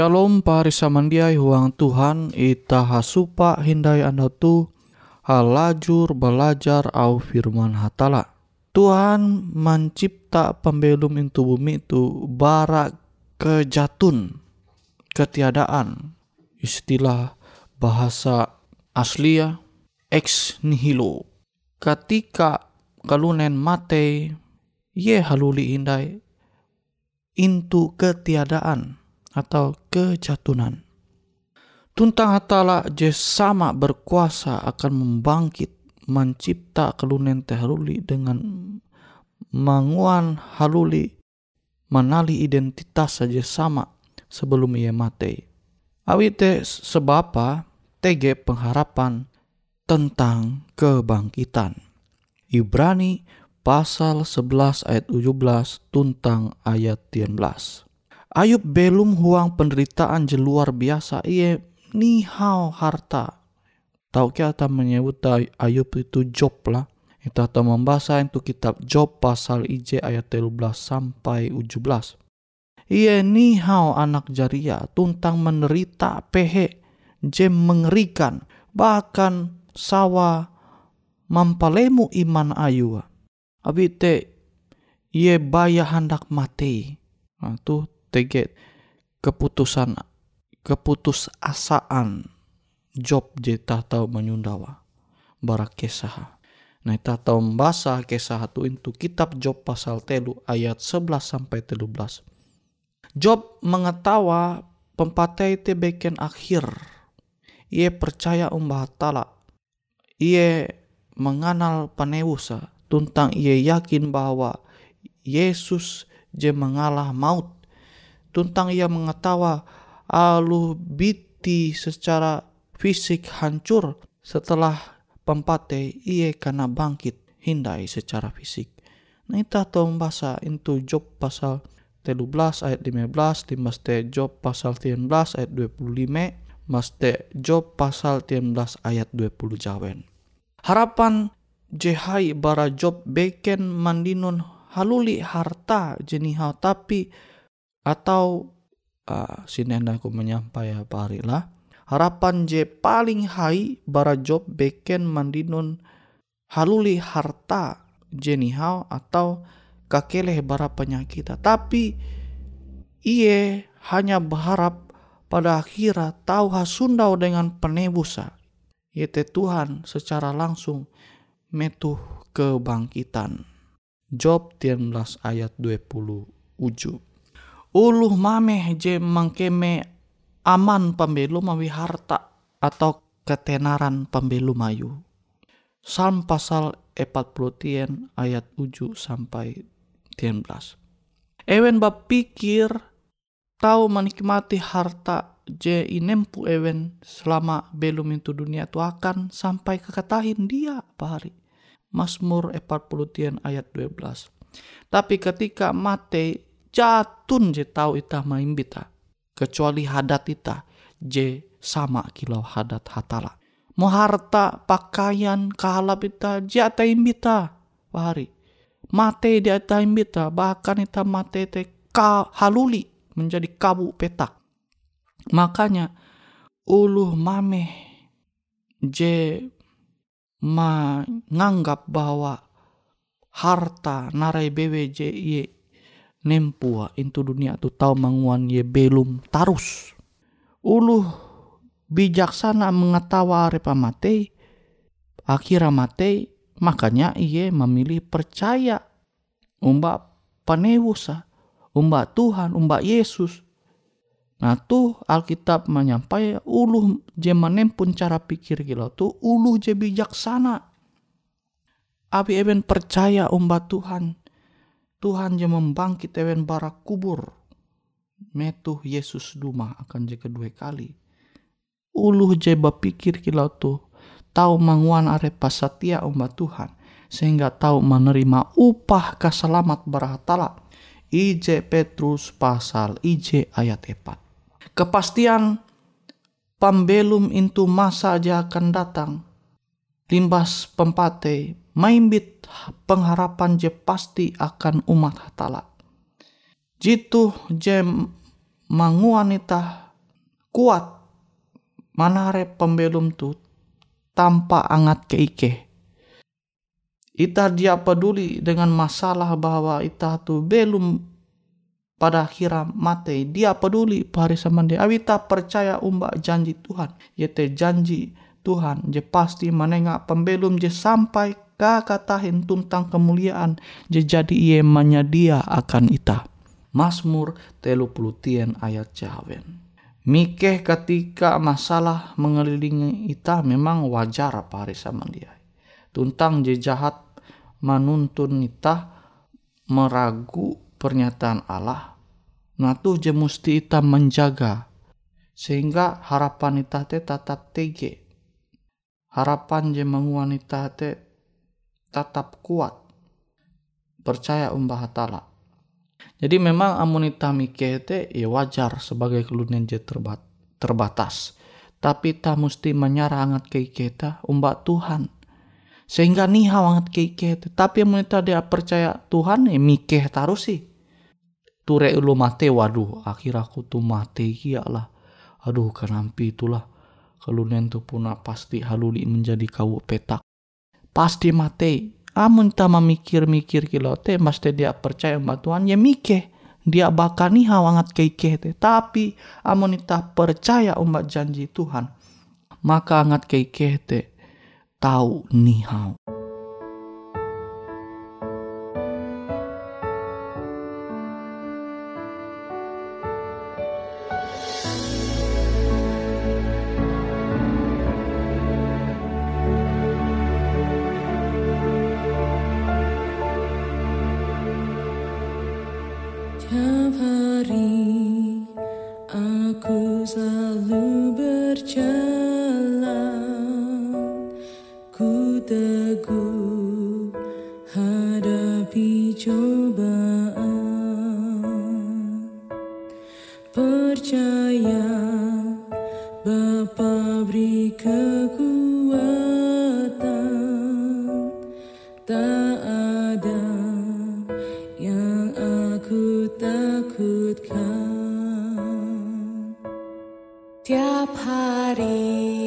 Shalom pari samandiai huang Tuhan ita hasupa hindai anda tu halajur belajar au firman hatala. Tuhan mencipta pembelum itu bumi itu bara kejatun ketiadaan. Istilah bahasa aslia ex nihilo. Ketika kalunen mate ye haluli indai intu ketiadaan atau kejatunan. Tuntang hatala je sama berkuasa akan membangkit mencipta kelunen teh dengan manguan haluli menali identitas saja sama sebelum ia mati. Awi te sebapa tege pengharapan tentang kebangkitan. Ibrani pasal 11 ayat 17 tuntang ayat 13. Ayub belum huang penderitaan je luar biasa ia nihau harta. Tahu kita menyebut Ayub itu Job lah. Kita tahu membaca itu kitab Job pasal IJ ayat 13 sampai 17. Ia nihau anak jaria tuntang menderita pehe jem mengerikan bahkan sawa mampalemu iman ayu. Abi te ye baya hendak mati. Nah, tu teget keputusan keputus asaan job je tak tahu menyundawa barak kesah. Nah, tak tahu membaca kesah tu itu kitab Job pasal telu ayat 11 sampai 13. Job mengetawa pempatai te beken akhir. Ia percaya umbah talak. Ia mengenal panewusa tuntang ia yakin bahwa Yesus je mengalah maut. Tuntang ia mengetawa alu biti secara fisik hancur setelah pempate ia karena bangkit hindai secara fisik. Nah itu tahu membaca itu Job pasal 13 ayat 15, timbaste Job pasal 13 ayat 25, maste Job pasal 13 ayat 20 jawen. Harapan jehai bara job beken mandinun haluli harta jenihau tapi atau uh, sinenda aku menyampai apa lah harapan je paling hai bara job beken mandinun haluli harta jenihau atau kakeleh bara penyakit tapi iye hanya berharap pada akhirat tahu hasundau dengan penebusa yaitu Tuhan secara langsung metuh kebangkitan. Job 13 ayat 20 uju. Uluh mameh je mangkeme aman pembelum mawi harta atau ketenaran pembelum mayu. Psalm pasal 40 ayat 7 sampai 13. Ewen bapikir tahu menikmati harta je inempu ewen selama belum itu dunia itu akan sampai kekatahin dia apa hari. Mazmur 40 ayat 12. Tapi ketika mate jatun je tahu ita maimbita. Kecuali hadat ita je sama kilau hadat hatala. Mau harta, pakaian, kahalap ita jata imbita. Pahari. Mate dia ita imbita. Bahkan ita mate te ka haluli menjadi kabu petak Makanya uluh mameh je menganggap bahwa harta narai je ye nempua into dunia tu tahu manguan ye belum tarus. Uluh bijaksana mengetawa repa mate akhirnya mate makanya ia memilih percaya umba panewusa umba Tuhan umba Yesus Nah tuh Alkitab menyampai uluh je menempun cara pikir gila tuh uluh je bijaksana. Abi even percaya umba Tuhan. Tuhan je membangkit barak kubur. Metuh Yesus duma akan je kedua kali. Uluh je berpikir gila tuh. Tahu manguan are pasatia umba Tuhan. Sehingga tahu menerima upah keselamat barahatala. IJ Petrus pasal IJ ayat 4 kepastian pambelum itu masa aja akan datang. Limbas pempate, maimbit pengharapan je pasti akan umat hatala. Jitu je manguanita kuat manare pembelum tu tanpa angat keike. Ita dia peduli dengan masalah bahwa ita tu belum pada akhirnya mate dia peduli pari sama dia awita percaya umba janji Tuhan yaitu janji Tuhan. Je pasti menengah pembelum je sampai ka katahin tuntang kemuliaan je jadi ia menyedia akan ita. Mazmur telu tien ayat jawen Mikeh ketika masalah mengelilingi ita memang wajar pari sama dia. Tuntang je jahat menuntun ita meragu pernyataan Allah. Nah tuh je mesti kita menjaga sehingga harapan kita te tetap tege harapan je menguan ita te tetap kuat. Percaya umbah hatala. Jadi memang amunita mike te ya wajar sebagai kelunian je terbat, terbatas. Tapi tak mesti menyerah angat ke kita umbak Tuhan. Sehingga nih angat ke kita tapi amunita dia percaya Tuhan ya mikeh taruh sih. Ture ulu mate waduh akhir aku tuh mate kia lah. Aduh kenampi itulah kelunian tu puna pasti haluli menjadi kau petak. Pasti mate amun ta memikir-mikir kilo te dia percaya sama Tuhan ya mike dia bakal nih hawangat keike te tapi amun ta percaya umat janji Tuhan maka angat keike te tahu nihau. hari.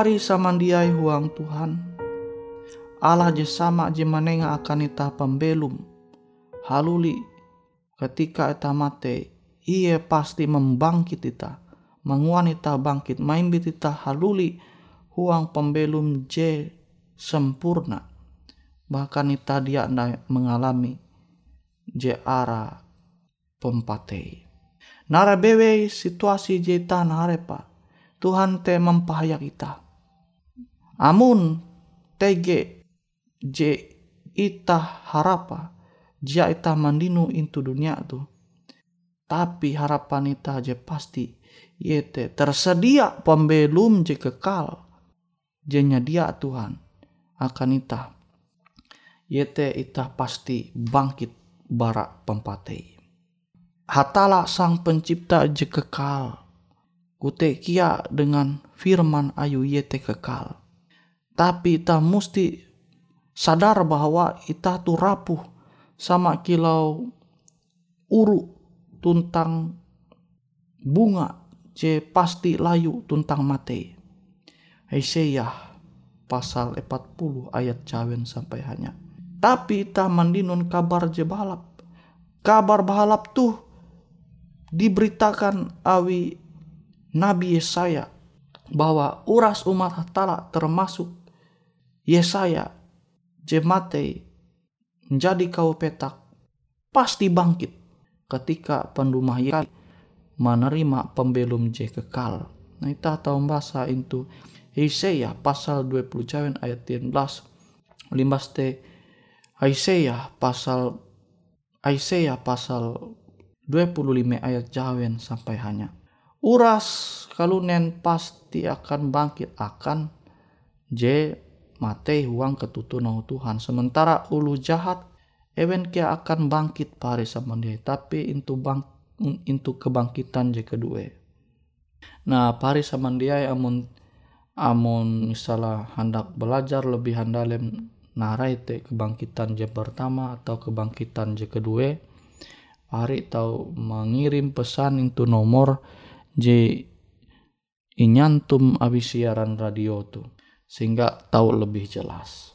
Pari samandiai huang Tuhan. Allah je sama je manenga akan ita pembelum. Haluli ketika ita mate, ia pasti membangkit ita, manguan ita bangkit maimbit ita haluli huang pembelum J sempurna bahkan ita dia mengalami J ara pempatei nara bewe situasi J tanah arepa Tuhan te mempahaya kita amun tege J ita harapa jia ita mandinu into dunia tu. Tapi harapan ita je pasti yete tersedia pembelum je kekal. Je dia Tuhan akan ita yete ita pasti bangkit barak pempatei. Hatala sang pencipta je kekal. Kute kia dengan firman ayu yete kekal tapi ita mesti sadar bahwa ita tu rapuh sama kilau uru tuntang bunga je pasti layu tuntang mate. Hesaya pasal 40 ayat cawen sampai hanya. Tapi ta mandinun kabar je balap. Kabar balap tuh diberitakan awi Nabi Yesaya bahwa uras umat hatala termasuk Yesaya jemate menjadi kau petak pasti bangkit ketika pendumah Yesaya menerima pembelum J kekal. Nah kita tahu bahasa itu Isaiah pasal 20 cawen ayat 13 limbas te Isaiah pasal Isaiah pasal 25 ayat jawen sampai hanya uras kalunen pasti akan bangkit akan J mate uang ketutunan Tuhan sementara ulu jahat Ewen kia akan bangkit sama dia tapi itu bang itu kebangkitan je kedua. Nah pare dia amun amun misalnya hendak belajar lebih handalem narai te kebangkitan je pertama atau kebangkitan je kedua pare tahu mengirim pesan itu nomor je inyantum abis siaran radio tuh sehingga tahu lebih jelas.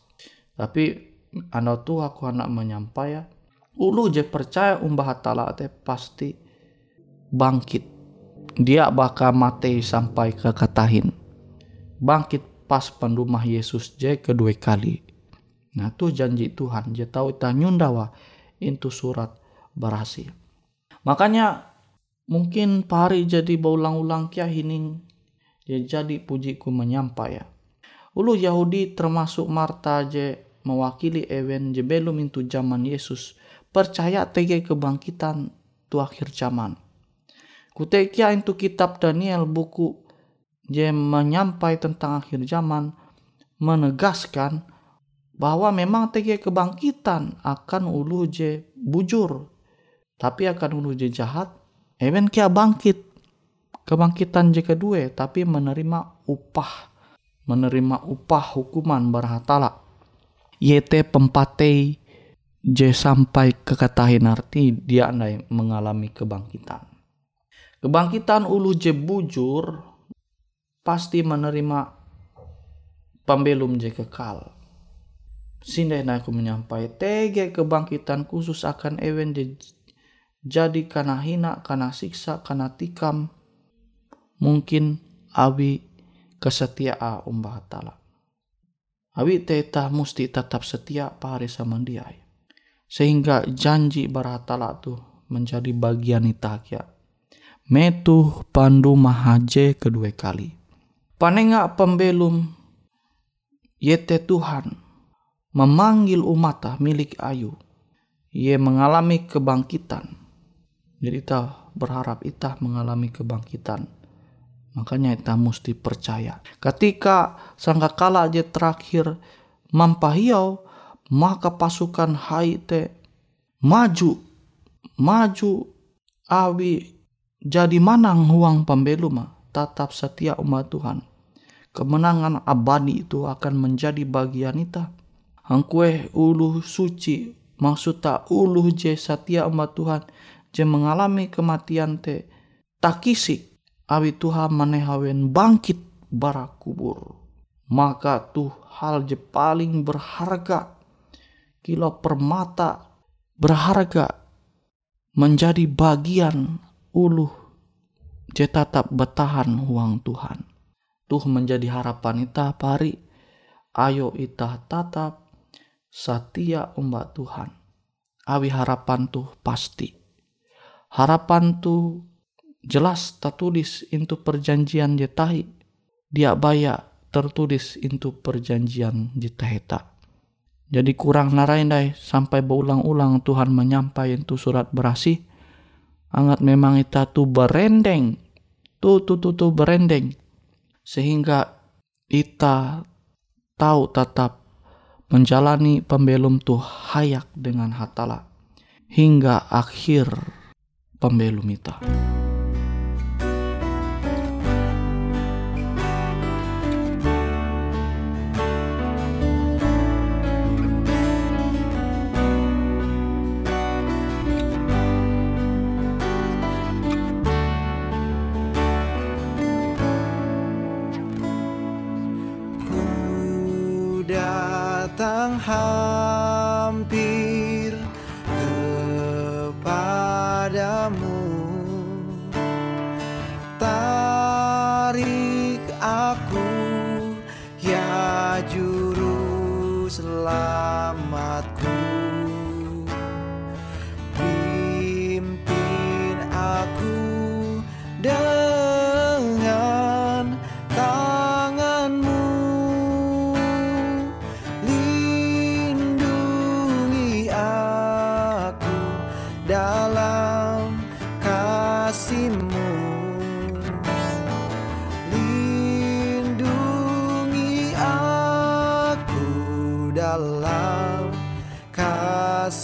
Tapi anda tuh aku anak menyampai ya ulu je percaya umbah tala te pasti bangkit. Dia bakal mati sampai ke katahin. Bangkit pas pendumah Yesus je kedua kali. Nah tuh janji Tuhan. Je tahu kita nyundawa itu surat berhasil makanya mungkin pari jadi berulang-ulang kia hining ya jadi pujiku menyampai ya ulu Yahudi termasuk Marta je mewakili ewen jebelum itu zaman Yesus. Percaya tege kebangkitan tu akhir zaman. Kutekia itu kitab Daniel buku je menyampai tentang akhir zaman menegaskan bahwa memang tege kebangkitan akan ulu je bujur. Tapi akan ulu je jahat ewen kia bangkit. Kebangkitan je kedua tapi menerima upah menerima upah hukuman berhatala yete pempatei je sampai ke kata arti dia andai mengalami kebangkitan. Kebangkitan ulu je bujur pasti menerima pembelum je kekal. Sindai aku menyampai tege kebangkitan khusus akan ewen je jadi karena hina, karena siksa, karena tikam, mungkin awi kesetiaan umbah talak. Abi teta musti tetap setia pare sama dia. Sehingga janji baratala tu menjadi bagian itakia. Metu pandu mahaje kedua kali. Panenga pembelum yete Tuhan memanggil umatah milik ayu. Ye mengalami kebangkitan. Jadi berharap itah mengalami kebangkitan Makanya kita mesti percaya. Ketika sangkakala aja terakhir mampahiau, maka pasukan Haite maju, maju awi jadi manang huang pembeluma, tetap setia umat Tuhan. Kemenangan abadi itu akan menjadi bagian kita. Angkue ulu suci, maksudnya ulu je setia umat Tuhan, je mengalami kematian te takisik awi Tuhan manehawen bangkit bara kubur maka tuh hal je paling berharga kilo permata berharga menjadi bagian uluh je tetap bertahan huang Tuhan. Tuh menjadi harapan ita pari. Ayo ita tetap setia umat Tuhan. Awi harapan tuh pasti. Harapan tuh jelas tertulis into perjanjian jetahi. Dia baya tertulis into perjanjian jetaheta. Jadi kurang narain dai sampai berulang-ulang Tuhan menyampaikan itu surat berasi. Angat memang kita tuh berendeng. Tuh tuh tuh tuh berendeng. Sehingga kita tahu tetap menjalani pembelum tuh hayak dengan hatala hingga akhir pembelum kita. how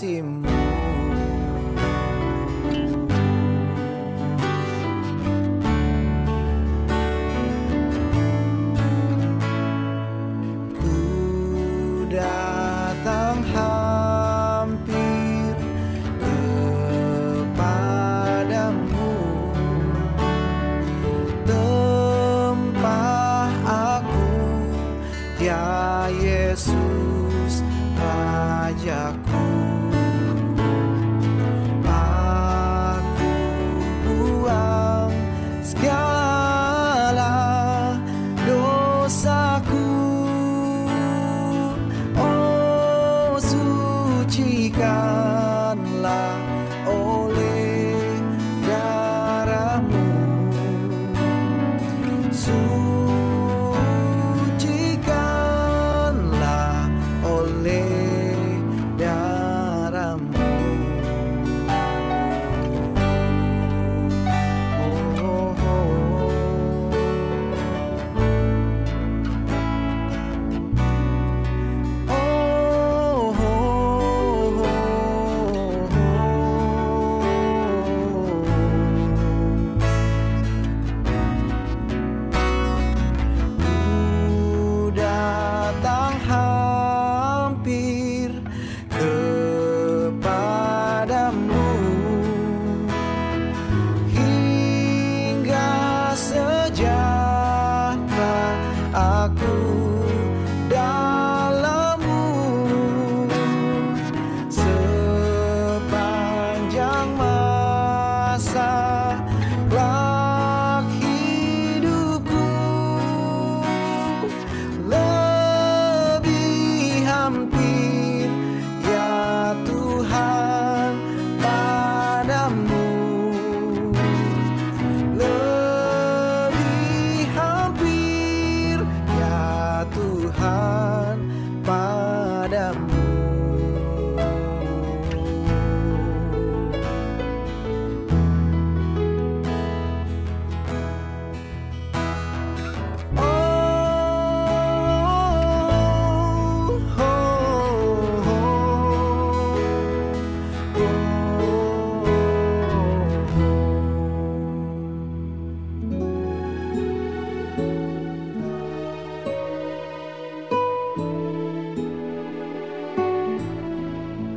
Максим. く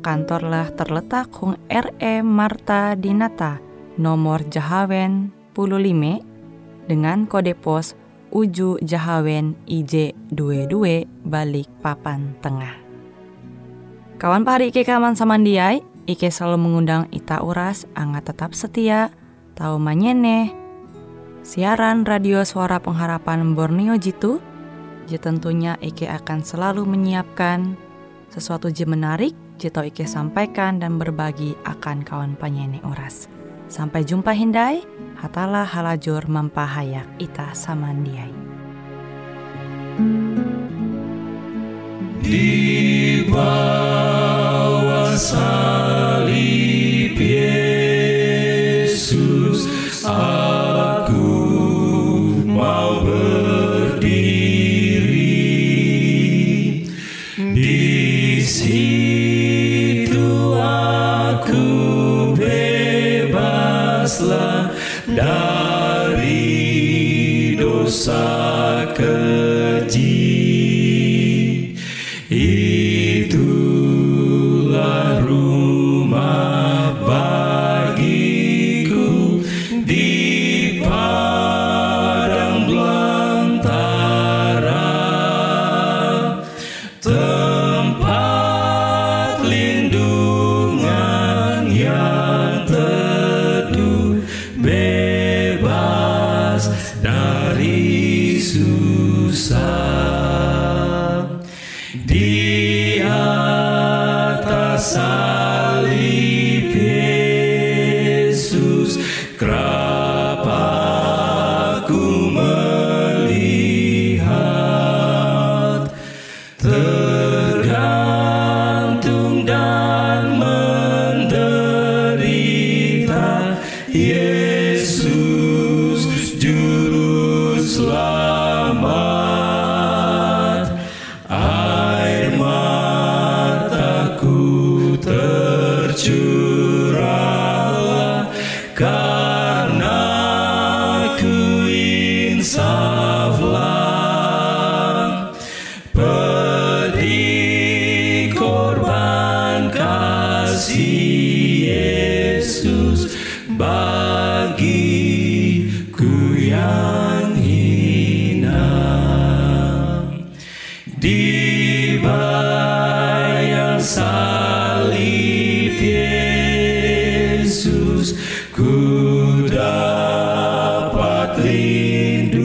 kantorlah terletak Hung RE Marta Dinata, nomor Jahawen 15 dengan kode pos Uju Jahawen IJ 22 balik papan tengah. Kawan pahari Ike kaman samandiai, Ike selalu mengundang Ita Uras, angga tetap setia, tahu manyene. Siaran radio suara pengharapan Borneo Jitu, tentunya Ike akan selalu menyiapkan sesuatu je menarik, tau Ike sampaikan dan berbagi akan kawan penyanyi Uras. Sampai jumpa Hindai, hatalah halajur mempahayak ita samandiai. Di bawah salib Yesus, bebaslah dari dosa keji. but.